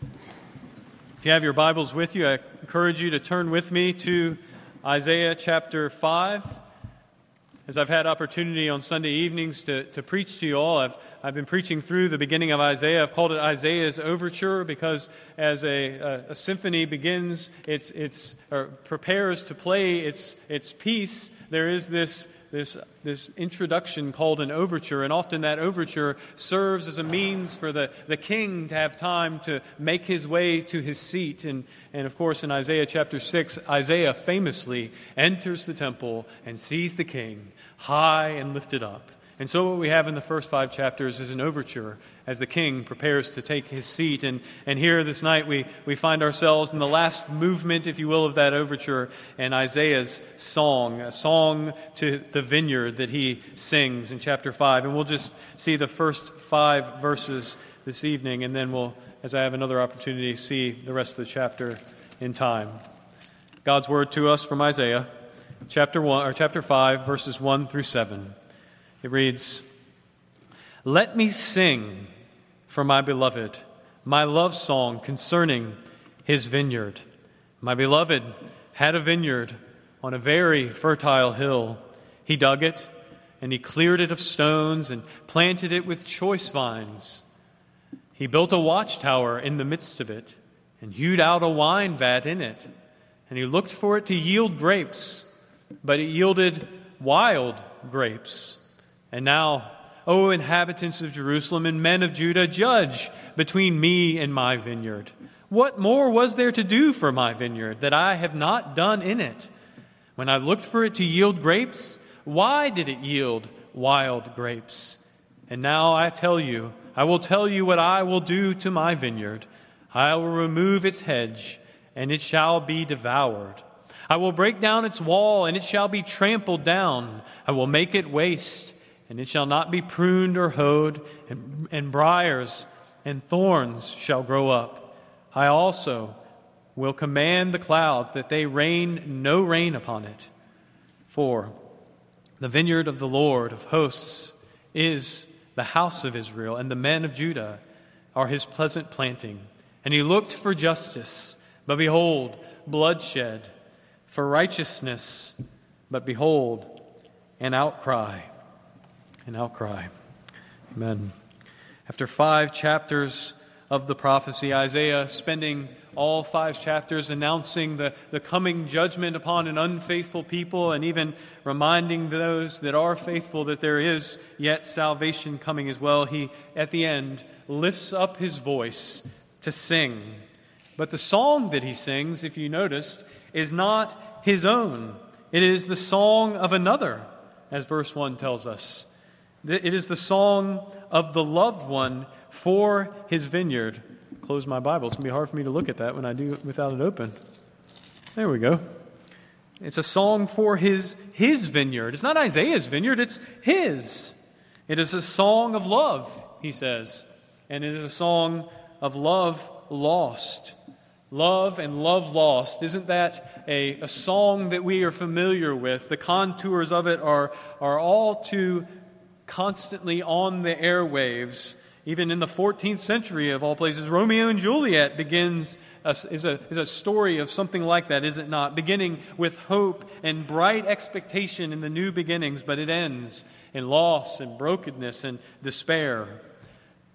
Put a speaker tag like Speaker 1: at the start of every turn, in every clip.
Speaker 1: If you have your Bibles with you, I encourage you to turn with me to Isaiah chapter 5. As I've had opportunity on Sunday evenings to, to preach to you all, I've, I've been preaching through the beginning of Isaiah. I've called it Isaiah's Overture because as a, a, a symphony begins, its, its, or prepares to play its, its piece, there is this this, this introduction called an overture, and often that overture serves as a means for the, the king to have time to make his way to his seat. And, and of course, in Isaiah chapter 6, Isaiah famously enters the temple and sees the king high and lifted up. And so, what we have in the first five chapters is an overture as the king prepares to take his seat. And, and here this night, we, we find ourselves in the last movement, if you will, of that overture and Isaiah's song, a song to the vineyard that he sings in chapter 5. And we'll just see the first five verses this evening, and then we'll, as I have another opportunity, see the rest of the chapter in time. God's word to us from Isaiah, chapter 1, or chapter 5, verses 1 through 7. It reads, Let me sing for my beloved my love song concerning his vineyard. My beloved had a vineyard on a very fertile hill. He dug it, and he cleared it of stones and planted it with choice vines. He built a watchtower in the midst of it, and hewed out a wine vat in it. And he looked for it to yield grapes, but it yielded wild grapes. And now, O inhabitants of Jerusalem and men of Judah, judge between me and my vineyard. What more was there to do for my vineyard that I have not done in it? When I looked for it to yield grapes, why did it yield wild grapes? And now I tell you, I will tell you what I will do to my vineyard. I will remove its hedge, and it shall be devoured. I will break down its wall, and it shall be trampled down. I will make it waste and it shall not be pruned or hoed, and, and briars and thorns shall grow up. I also will command the clouds that they rain no rain upon it. For the vineyard of the Lord of hosts is the house of Israel, and the men of Judah are his pleasant planting. And he looked for justice, but behold, bloodshed, for righteousness, but behold, an outcry and outcry. Amen. After five chapters of the prophecy, Isaiah spending all five chapters announcing the, the coming judgment upon an unfaithful people and even reminding those that are faithful that there is yet salvation coming as well, he, at the end, lifts up his voice to sing. But the song that he sings, if you noticed, is not his own, it is the song of another, as verse 1 tells us. It is the song of the loved one for his vineyard. Close my Bible. It's going to be hard for me to look at that when I do it without it open. There we go. It's a song for his, his vineyard. It's not Isaiah's vineyard, it's his. It is a song of love, he says. And it is a song of love lost. Love and love lost. Isn't that a, a song that we are familiar with? The contours of it are, are all too constantly on the airwaves. Even in the 14th century, of all places, Romeo and Juliet begins a, is, a, is a story of something like that, is it not? Beginning with hope and bright expectation in the new beginnings, but it ends in loss and brokenness and despair.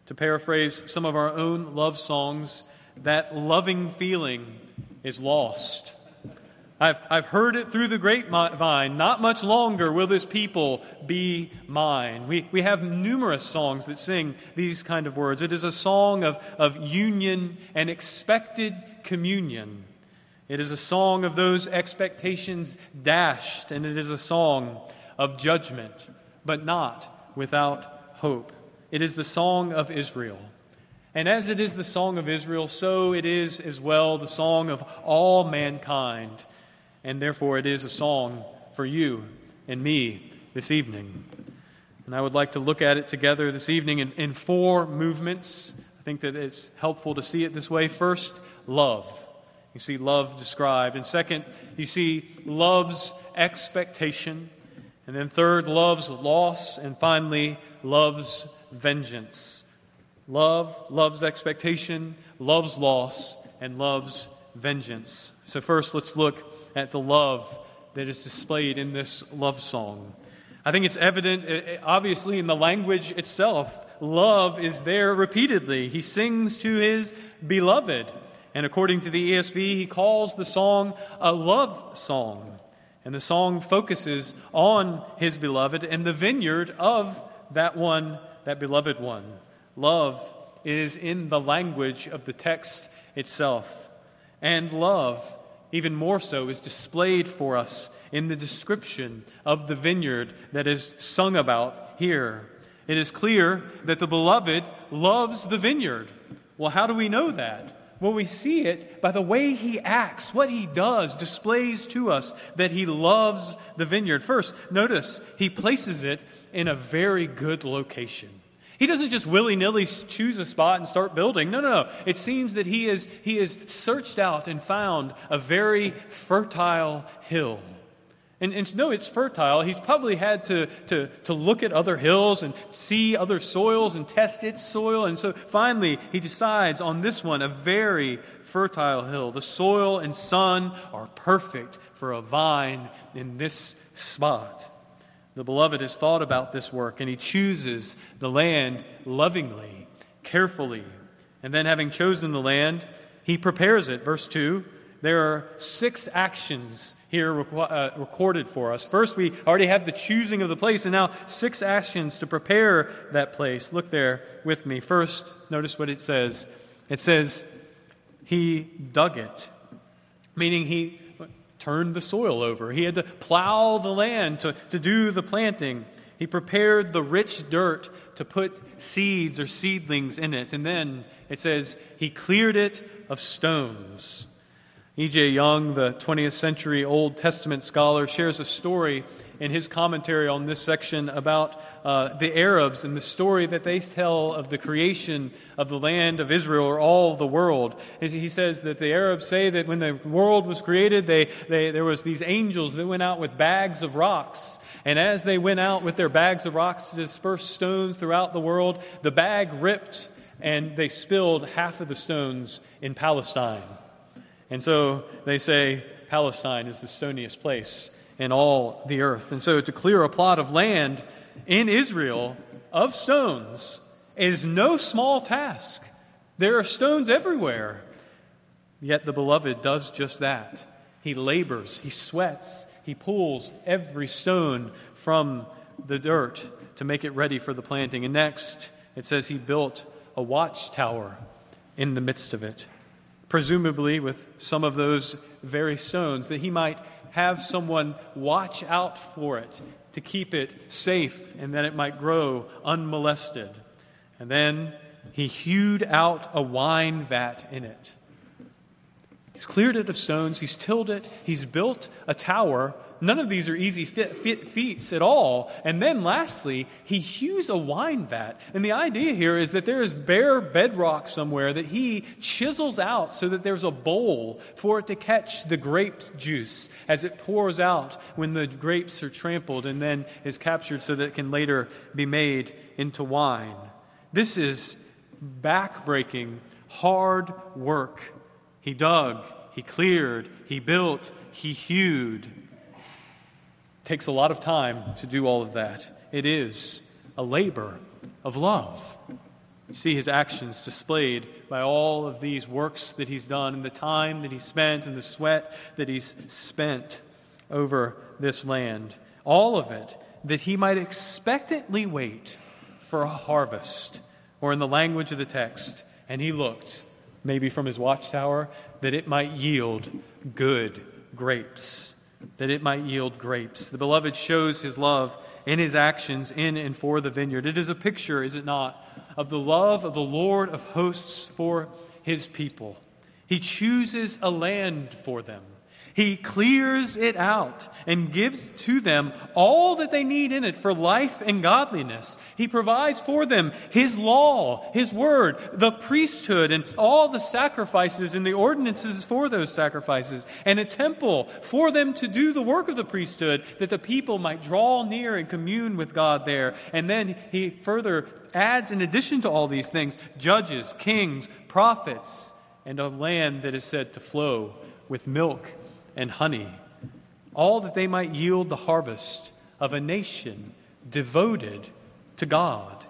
Speaker 1: To paraphrase some of our own love songs, that loving feeling is lost. I've, I've heard it through the grapevine. Not much longer will this people be mine. We, we have numerous songs that sing these kind of words. It is a song of, of union and expected communion. It is a song of those expectations dashed, and it is a song of judgment, but not without hope. It is the song of Israel. And as it is the song of Israel, so it is as well the song of all mankind and therefore it is a song for you and me this evening. And I would like to look at it together this evening in, in four movements. I think that it's helpful to see it this way. First, love. You see love described. And second, you see love's expectation. And then third, love's loss. And finally, love's vengeance. Love, love's expectation, loves loss and loves vengeance. So, first, let's look at the love that is displayed in this love song. I think it's evident, eh, eh, obviously, in the language itself. Love is there repeatedly. He sings to his beloved. And according to the ESV, he calls the song a love song. And the song focuses on his beloved and the vineyard of that one, that beloved one. Love is in the language of the text itself. And love, even more so, is displayed for us in the description of the vineyard that is sung about here. It is clear that the beloved loves the vineyard. Well, how do we know that? Well, we see it by the way he acts. What he does displays to us that he loves the vineyard. First, notice he places it in a very good location. He doesn't just willy nilly choose a spot and start building. No, no, no. It seems that he is, he has searched out and found a very fertile hill. And, and no, it's fertile. He's probably had to, to, to look at other hills and see other soils and test its soil. And so finally, he decides on this one, a very fertile hill. The soil and sun are perfect for a vine in this spot. The beloved has thought about this work and he chooses the land lovingly, carefully. And then, having chosen the land, he prepares it. Verse 2 there are six actions here uh, recorded for us. First, we already have the choosing of the place, and now six actions to prepare that place. Look there with me. First, notice what it says it says, He dug it, meaning he turned the soil over. He had to plow the land to, to do the planting. He prepared the rich dirt to put seeds or seedlings in it. And then it says, He cleared it of stones. E.J. Young, the 20th century Old Testament scholar, shares a story in his commentary on this section about uh, the Arabs and the story that they tell of the creation of the land of Israel or all the world. He says that the Arabs say that when the world was created, they, they, there was these angels that went out with bags of rocks. And as they went out with their bags of rocks to disperse stones throughout the world, the bag ripped and they spilled half of the stones in Palestine. And so they say Palestine is the stoniest place in all the earth. And so to clear a plot of land in Israel of stones is no small task. There are stones everywhere. Yet the beloved does just that. He labors, he sweats, he pulls every stone from the dirt to make it ready for the planting. And next, it says he built a watchtower in the midst of it presumably with some of those very stones, that he might have someone watch out for it to keep it safe and that it might grow unmolested. And then he hewed out a wine vat in it. He's cleared it of stones, he's tilled it, he's built a tower None of these are easy fit, fit feats at all. And then lastly, he hews a wine vat. And the idea here is that there is bare bedrock somewhere that he chisels out so that there's a bowl for it to catch the grape juice as it pours out when the grapes are trampled and then is captured so that it can later be made into wine. This is backbreaking, hard work. He dug, he cleared, he built, he hewed takes a lot of time to do all of that. It is a labor of love. You see his actions displayed by all of these works that he's done and the time that he spent and the sweat that he's spent over this land. All of it that he might expectantly wait for a harvest, or in the language of the text, and he looked, maybe from his watchtower, that it might yield good grapes that it might yield grapes. The beloved shows his love in his actions in and for the vineyard. It is a picture, is it not, of the love of the Lord of hosts for his people. He chooses a land for them. He clears it out and gives to them all that they need in it for life and godliness. He provides for them His law, His word, the priesthood, and all the sacrifices and the ordinances for those sacrifices, and a temple for them to do the work of the priesthood that the people might draw near and commune with God there. And then He further adds, in addition to all these things, judges, kings, prophets, and a land that is said to flow with milk and honey, all that they might yield the harvest of a nation devoted to God.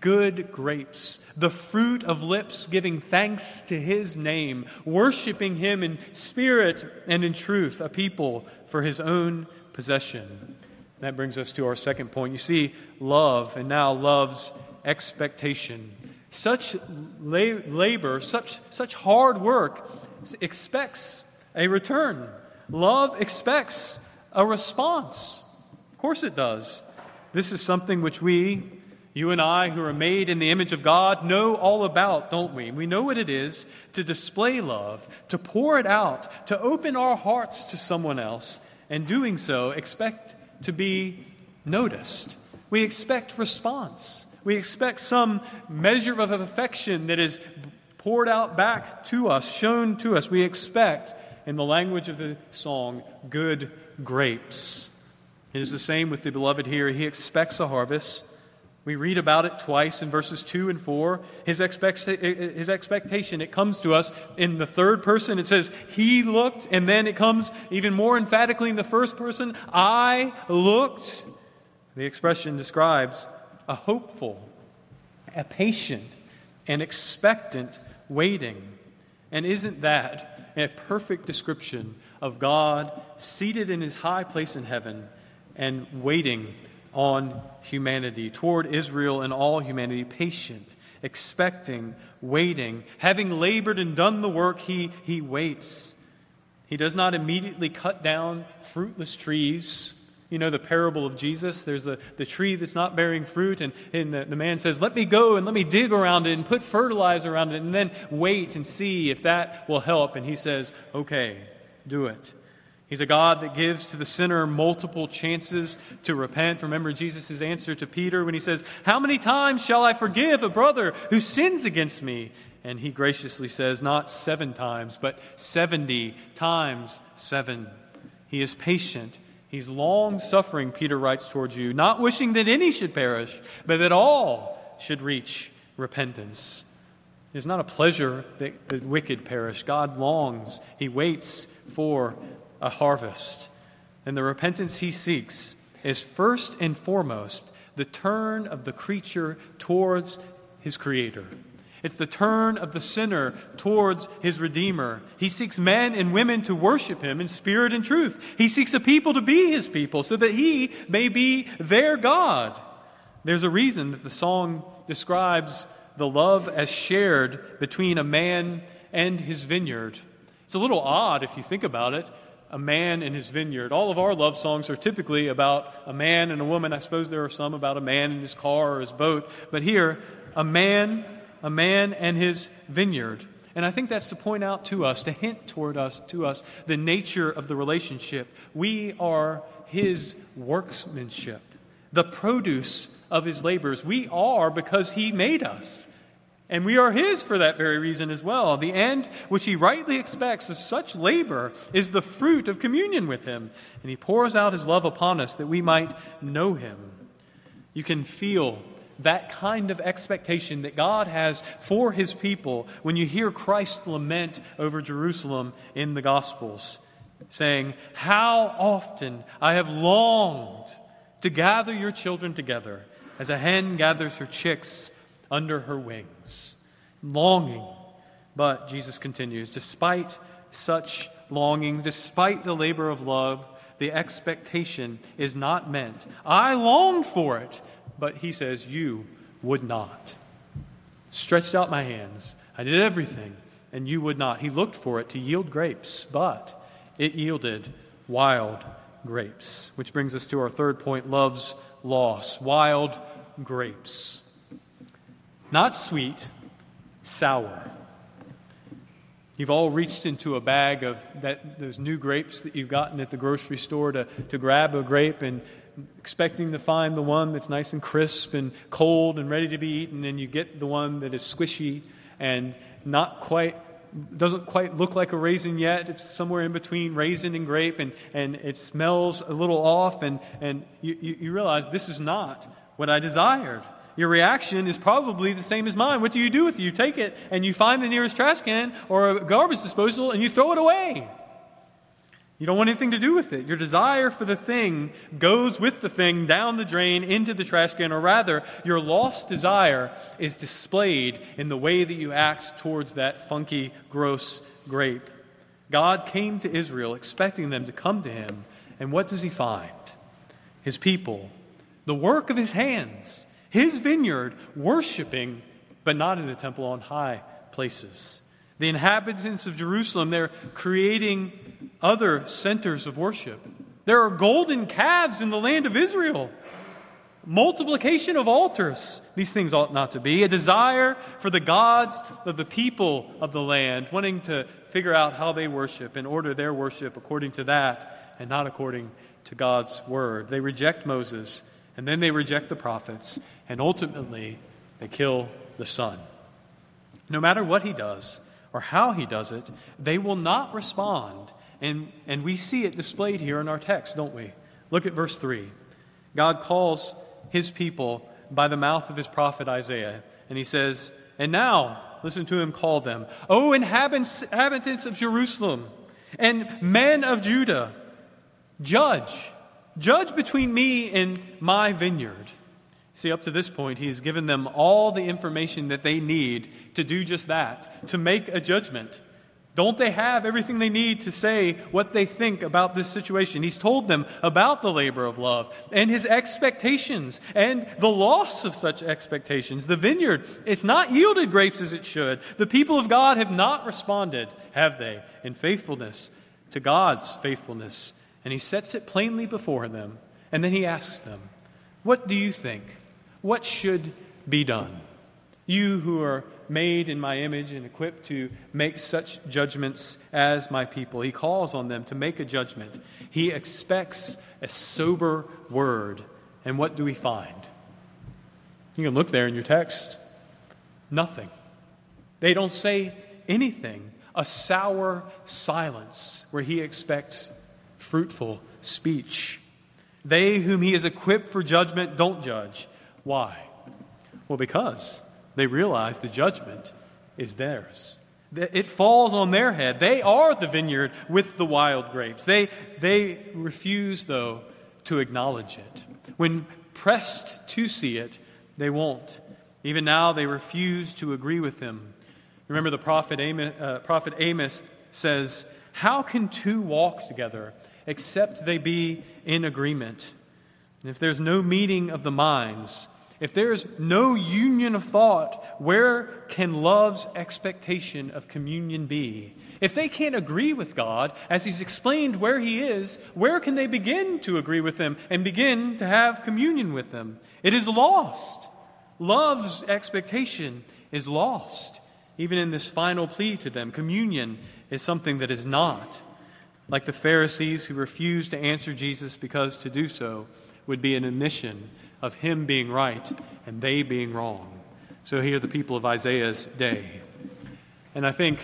Speaker 1: Good grapes, the fruit of lips giving thanks to his name, worshiping him in spirit and in truth, a people for his own possession. That brings us to our second point. You see, love, and now love's expectation. Such labor, such, such hard work expects a return. Love expects a response. Of course it does. This is something which we, you and I, who are made in the image of God, know all about, don't we? We know what it is to display love, to pour it out, to open our hearts to someone else, and doing so, expect to be noticed. We expect response. We expect some measure of affection that is poured out back to us, shown to us. We expect, in the language of the song, good grapes. It is the same with the beloved here. He expects a harvest. We read about it twice in verses 2 and 4. His, expect- his expectation, it comes to us in the third person. It says, He looked, and then it comes even more emphatically in the first person, I looked. The expression describes a hopeful, a patient, and expectant waiting. And isn't that a perfect description of God seated in his high place in heaven? and waiting on humanity, toward Israel and all humanity, patient, expecting, waiting. Having labored and done the work, he, he waits. He does not immediately cut down fruitless trees. You know the parable of Jesus? There's the, the tree that's not bearing fruit, and, and the, the man says, Let me go and let me dig around it and put fertilizer around it, and then wait and see if that will help. And he says, Okay, do it. He's a God that gives to the sinner multiple chances to repent. Remember Jesus' answer to Peter when he says, How many times shall I forgive a brother who sins against me? And he graciously says, Not seven times, but 70 times seven. He is patient. He's long suffering, Peter writes towards you, not wishing that any should perish, but that all should reach repentance. It is not a pleasure that the wicked perish. God longs, He waits for a harvest. And the repentance he seeks is first and foremost the turn of the creature towards his Creator. It's the turn of the sinner towards his Redeemer. He seeks men and women to worship him in spirit and truth. He seeks a people to be his people so that he may be their God. There's a reason that the song describes the love as shared between a man and his vineyard. It's a little odd if you think about it a man in his vineyard. All of our love songs are typically about a man and a woman. I suppose there are some about a man in his car or his boat. But here, a man, a man and his vineyard. And I think that's to point out to us, to hint toward us, to us, the nature of the relationship. We are his workmanship, the produce of his labors. We are because he made us. And we are His for that very reason as well. The end which He rightly expects of such labor is the fruit of communion with Him. And He pours out His love upon us that we might know Him. You can feel that kind of expectation that God has for His people when you hear Christ lament over Jerusalem in the Gospels, saying, How often I have longed to gather your children together as a hen gathers her chicks under her wings, longing. But Jesus continues, despite such longing, despite the labor of love, the expectation is not meant. I longed for it, but he says, You would not. Stretched out my hands. I did everything, and you would not. He looked for it to yield grapes, but it yielded wild grapes. Which brings us to our third point love's loss. Wild grapes. Not sweet, sour. You've all reached into a bag of that, those new grapes that you've gotten at the grocery store to, to grab a grape and expecting to find the one that's nice and crisp and cold and ready to be eaten, and you get the one that is squishy and not quite doesn't quite look like a raisin yet. It's somewhere in between raisin and grape, and, and it smells a little off, and, and you, you, realize this is not what I desired. your reaction is probably the same as mine. What do you do with it? You take it and you find the nearest trash can or a garbage disposal and you throw it away. You don't want anything to do with it. Your desire for the thing goes with the thing down the drain into the trash can, or rather, your lost desire is displayed in the way that you act towards that funky, gross grape. God came to Israel expecting them to come to him, and what does he find? His people, the work of his hands, his vineyard, worshiping, but not in the temple on high places. The inhabitants of Jerusalem, they're creating other centers of worship. There are golden calves in the land of Israel. Multiplication of altars. These things ought not to be. A desire for the gods of the people of the land, wanting to figure out how they worship and order their worship according to that and not according to God's word. They reject Moses, and then they reject the prophets, and ultimately they kill the Son. No matter what he does or how he does it, they will not respond and, and we see it displayed here in our text, don't we? Look at verse 3. God calls his people by the mouth of his prophet Isaiah, and he says, And now, listen to him call them, O inhabitants of Jerusalem and men of Judah, judge, judge between me and my vineyard. See, up to this point, he has given them all the information that they need to do just that, to make a judgment. Don't they have everything they need to say what they think about this situation? He's told them about the labor of love and his expectations and the loss of such expectations. The vineyard, it's not yielded grapes as it should. The people of God have not responded, have they, in faithfulness to God's faithfulness. And he sets it plainly before them. And then he asks them, What do you think? What should be done? You who are made in my image and equipped to make such judgments as my people. He calls on them to make a judgment. He expects a sober word. And what do we find? You can look there in your text. Nothing. They don't say anything. A sour silence where he expects fruitful speech. They whom he has equipped for judgment don't judge. Why? Well, because they realize the judgment is theirs. It falls on their head. They are the vineyard with the wild grapes. They, they refuse, though, to acknowledge it. When pressed to see it, they won't. Even now, they refuse to agree with him. Remember, the prophet Amos, uh, prophet Amos says, How can two walk together except they be in agreement? And if there's no meeting of the minds, if there is no union of thought, where can love's expectation of communion be? If they can't agree with God, as He's explained where He is, where can they begin to agree with Him and begin to have communion with Him? It is lost. Love's expectation is lost. Even in this final plea to them, communion is something that is not. Like the Pharisees who refused to answer Jesus because to do so would be an admission of him being right and they being wrong. So here the people of Isaiah's day. And I think,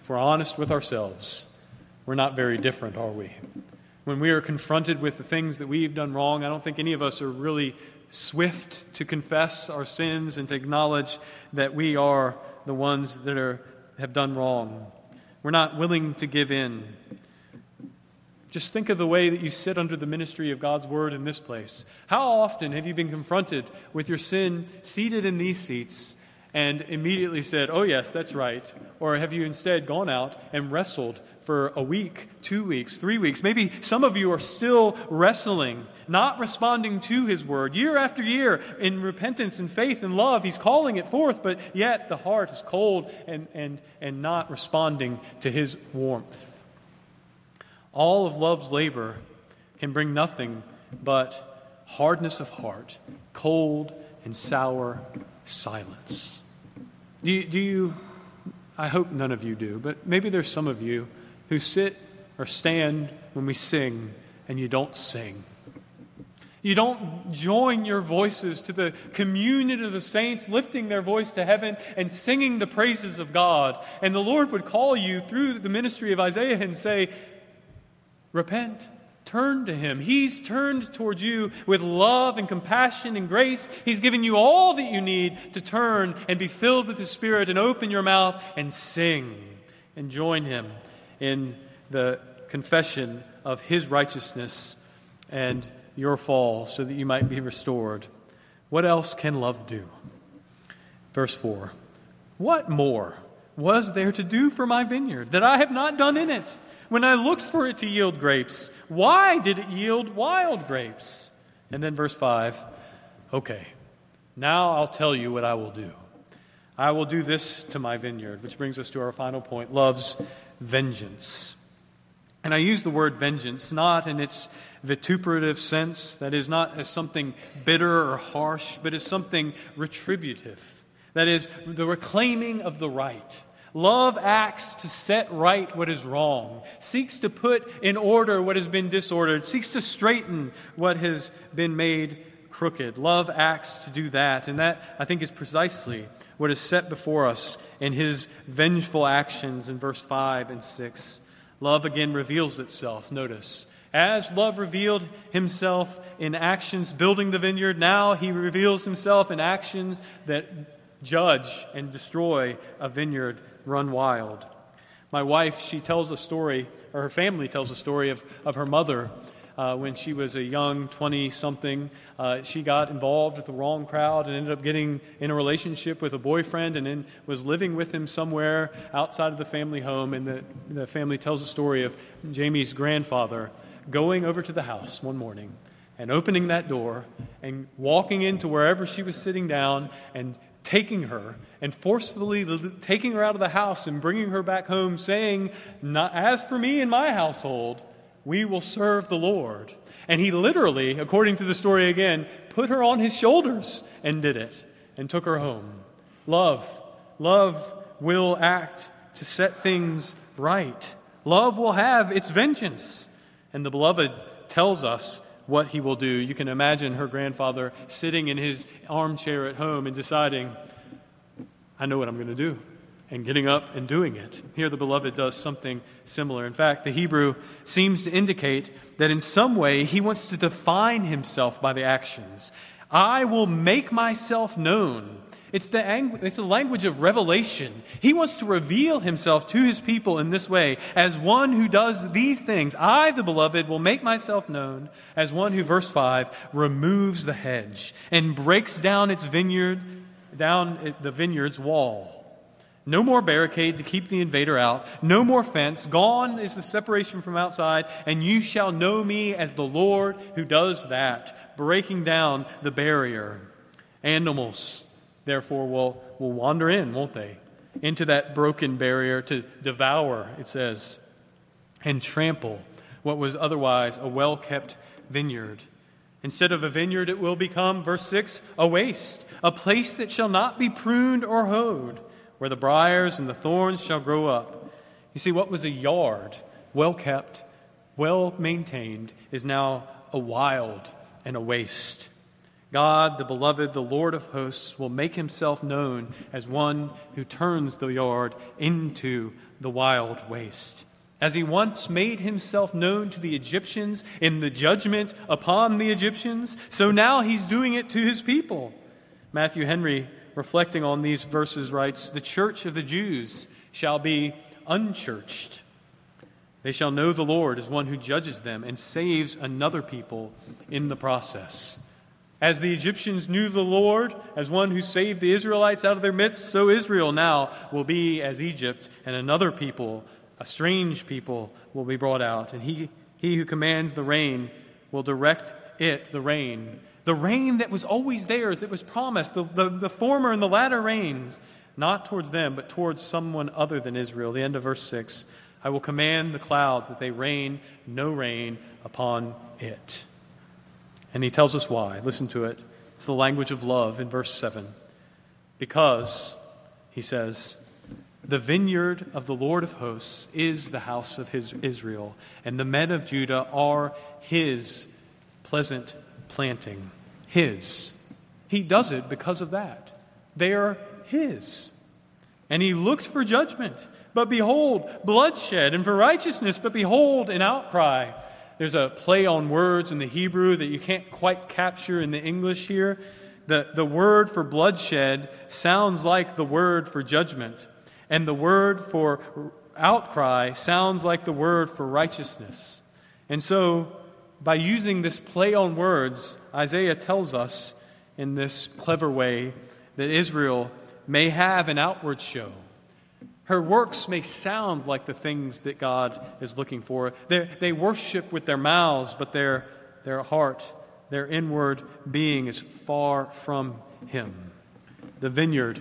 Speaker 1: if we're honest with ourselves, we're not very different, are we? When we are confronted with the things that we've done wrong, I don't think any of us are really swift to confess our sins and to acknowledge that we are the ones that are, have done wrong. We're not willing to give in. Just think of the way that you sit under the ministry of God's word in this place. How often have you been confronted with your sin seated in these seats and immediately said, Oh, yes, that's right? Or have you instead gone out and wrestled for a week, two weeks, three weeks? Maybe some of you are still wrestling, not responding to His word. Year after year, in repentance and faith and love, He's calling it forth, but yet the heart is cold and, and, and not responding to His warmth. All of love's labor can bring nothing but hardness of heart, cold and sour silence. Do you, do you, I hope none of you do, but maybe there's some of you who sit or stand when we sing and you don't sing. You don't join your voices to the communion of the saints, lifting their voice to heaven and singing the praises of God. And the Lord would call you through the ministry of Isaiah and say, Repent. Turn to him. He's turned towards you with love and compassion and grace. He's given you all that you need to turn and be filled with the Spirit and open your mouth and sing and join him in the confession of his righteousness and your fall so that you might be restored. What else can love do? Verse 4 What more was there to do for my vineyard that I have not done in it? When I looked for it to yield grapes, why did it yield wild grapes? And then verse 5 Okay, now I'll tell you what I will do. I will do this to my vineyard, which brings us to our final point love's vengeance. And I use the word vengeance not in its vituperative sense, that is, not as something bitter or harsh, but as something retributive. That is, the reclaiming of the right. Love acts to set right what is wrong, seeks to put in order what has been disordered, seeks to straighten what has been made crooked. Love acts to do that, and that, I think, is precisely what is set before us in his vengeful actions in verse 5 and 6. Love again reveals itself, notice. As love revealed himself in actions building the vineyard, now he reveals himself in actions that judge and destroy a vineyard run wild. My wife, she tells a story, or her family tells a story of, of her mother uh, when she was a young 20 something. Uh, she got involved with the wrong crowd and ended up getting in a relationship with a boyfriend and then was living with him somewhere outside of the family home. And the, the family tells a story of Jamie's grandfather going over to the house one morning and opening that door and walking into wherever she was sitting down and taking her and forcefully taking her out of the house and bringing her back home, saying, As for me and my household, we will serve the Lord. And he literally, according to the story again, put her on his shoulders and did it and took her home. Love. Love will act to set things right. Love will have its vengeance. And the beloved tells us what he will do. You can imagine her grandfather sitting in his armchair at home and deciding, I know what I'm going to do, and getting up and doing it. Here, the beloved does something similar. In fact, the Hebrew seems to indicate that in some way he wants to define himself by the actions. I will make myself known. It's the, ang- it's the language of revelation. He wants to reveal himself to his people in this way as one who does these things. I, the beloved, will make myself known as one who, verse 5, removes the hedge and breaks down its vineyard, down the vineyard's wall. No more barricade to keep the invader out. No more fence. Gone is the separation from outside. And you shall know me as the Lord who does that, breaking down the barrier. Animals therefore will, will wander in, won't they? Into that broken barrier to devour, it says, and trample what was otherwise a well kept vineyard. Instead of a vineyard, it will become, verse 6, a waste, a place that shall not be pruned or hoed, where the briers and the thorns shall grow up. You see, what was a yard, well kept, well maintained, is now a wild and a waste. God, the beloved, the Lord of hosts, will make himself known as one who turns the yard into the wild waste. As he once made himself known to the Egyptians in the judgment upon the Egyptians, so now he's doing it to his people. Matthew Henry, reflecting on these verses, writes The church of the Jews shall be unchurched. They shall know the Lord as one who judges them and saves another people in the process. As the Egyptians knew the Lord as one who saved the Israelites out of their midst, so Israel now will be as Egypt, and another people, a strange people, will be brought out. And he, he who commands the rain will direct it, the rain. The rain that was always theirs, that was promised, the, the, the former and the latter rains, not towards them, but towards someone other than Israel. The end of verse 6 I will command the clouds that they rain no rain upon it. And he tells us why. Listen to it. It's the language of love in verse 7. Because, he says, the vineyard of the Lord of hosts is the house of his Israel, and the men of Judah are his pleasant planting. His. He does it because of that. They are his. And he looked for judgment, but behold, bloodshed, and for righteousness, but behold, an outcry. there's a play on words in the Hebrew that you can't quite capture in the English here. The, the word for bloodshed sounds like the word for judgment, and the word for outcry sounds like the word for righteousness. And so, by using this play on words, Isaiah tells us in this clever way that Israel may have an outward show. Her works may sound like the things that God is looking for. They're, they worship with their mouths, but their, their heart, their inward being is far from Him. The vineyard,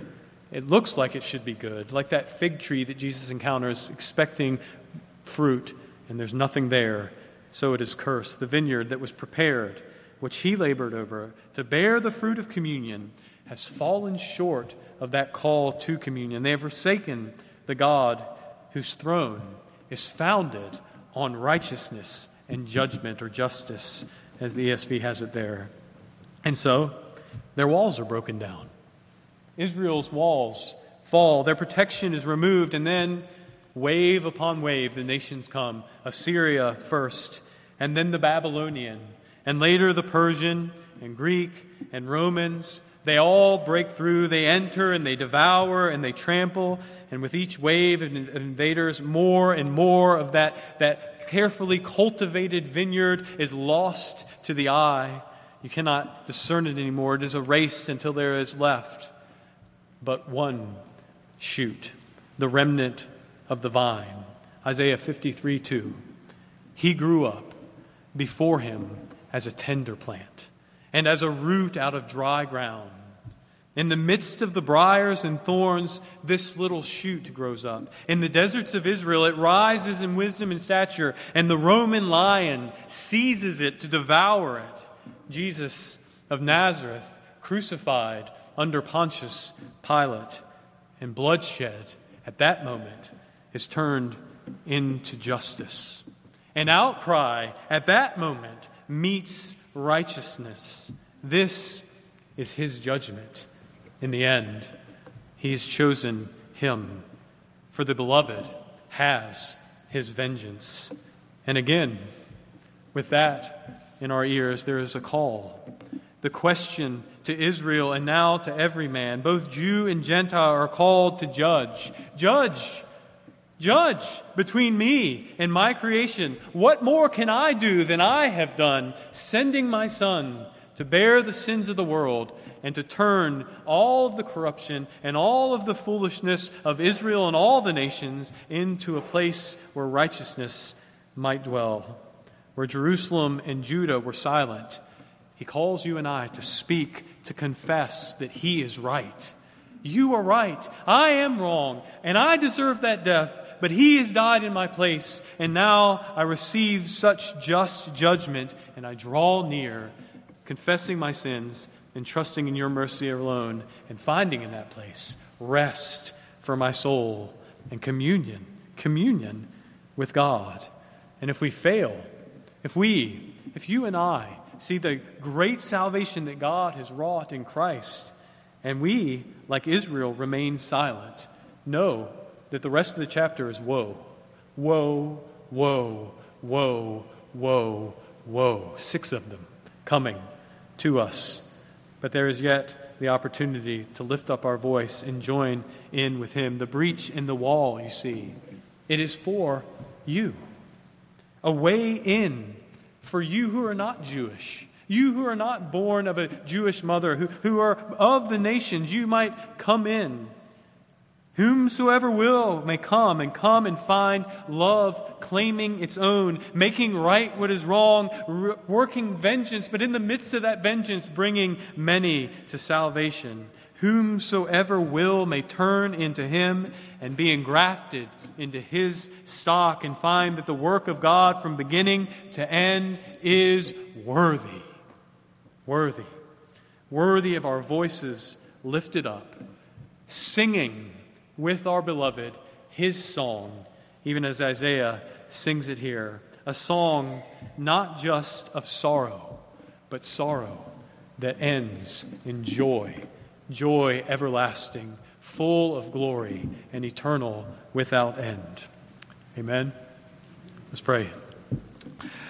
Speaker 1: it looks like it should be good, like that fig tree that Jesus encounters expecting fruit, and there's nothing there. So it is cursed. The vineyard that was prepared, which He labored over to bear the fruit of communion, has fallen short of that call to communion. They have forsaken the God whose throne is founded on righteousness and judgment or justice, as the ESV has it there. And so, their walls are broken down. Israel's walls fall, their protection is removed, and then wave upon wave the nations come Assyria first, and then the Babylonian, and later the Persian, and Greek, and Romans. They all break through, they enter, and they devour, and they trample, and with each wave of invaders, more and more of that, that carefully cultivated vineyard is lost to the eye. You cannot discern it anymore. It is erased until there is left but one shoot, the remnant of the vine. Isaiah 53 2. He grew up before him as a tender plant and as a root out of dry ground. In the midst of the briars and thorns, this little shoot grows up. In the deserts of Israel, it rises in wisdom and stature, and the Roman lion seizes it to devour it. Jesus of Nazareth, crucified under Pontius Pilate, and bloodshed at that moment is turned into justice. An outcry at that moment meets righteousness. This is his judgment in the end, he has chosen him. For the beloved has his vengeance. And again, with that in our ears, there is a call. The question to Israel and now to every man, both Jew and Gentile, are called to judge. Judge. Judge between me and my creation. What more can I do than I have done, sending my Son to bear the sins of the world and to turn all of the corruption and all of the foolishness of Israel and all the nations into a place where righteousness might dwell. Where Jerusalem and Judah were silent, he calls you and I to speak, to confess that he is right. You are right. I am wrong, and I deserve that death, but he has died in my place, and now I receive such just judgment, and I draw near, confessing my sins and trusting in your mercy alone and finding in that place rest for my soul and communion, communion with God. And if we fail, if we, if you and I see the great salvation that God has wrought in Christ, and we, like Israel, remain silent, know that the rest of the chapter is woe. Woe, woe, woe, woe, woe. Six of them coming to us but there is yet the opportunity to lift up our voice and join in with Him. The breach in the wall, you see, it is for you. A way in for you who are not Jewish. You who are not born of a Jewish mother, who, who are of the nations, you might come in Whomsoever will may come and come and find love claiming its own, making right what is wrong, working vengeance, but in the midst of that vengeance, bringing many to salvation. Whomsoever will may turn into him and be engrafted into his stock and find that the work of God from beginning to end is worthy. Worthy. Worthy of our voices lifted up, singing with our beloved his song, even as Isaiah sings it here. A song not just of sorrow, but sorrow that ends in joy, joy everlasting, full of glory, and eternal without end. Amen. Let's pray.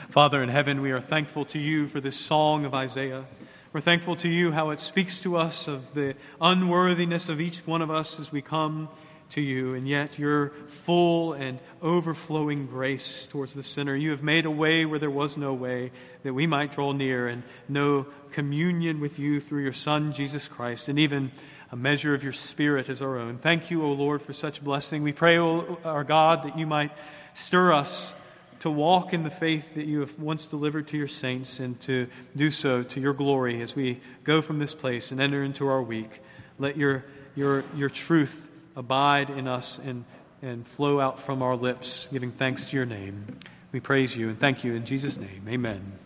Speaker 1: Father in heaven, we are thankful to you for this song of Isaiah. We're thankful to you how it speaks to us of the unworthiness of each one of us as we come to you, and yet your full and overflowing grace towards the sinner. You have made a way where there was no way that we might draw near and know communion with you through your Son, Jesus Christ, and even a measure of your Spirit as our own. Thank you, O Lord, for such blessing. We pray, O our God, that you might stir us to walk in the faith that you have once delivered to your saints and to do so to your glory as we go from this place and enter into our week. Let your, your, your truth abide in us and, and flow out from our lips, giving thanks to your name. We praise you and thank you in Jesus' name. Amen.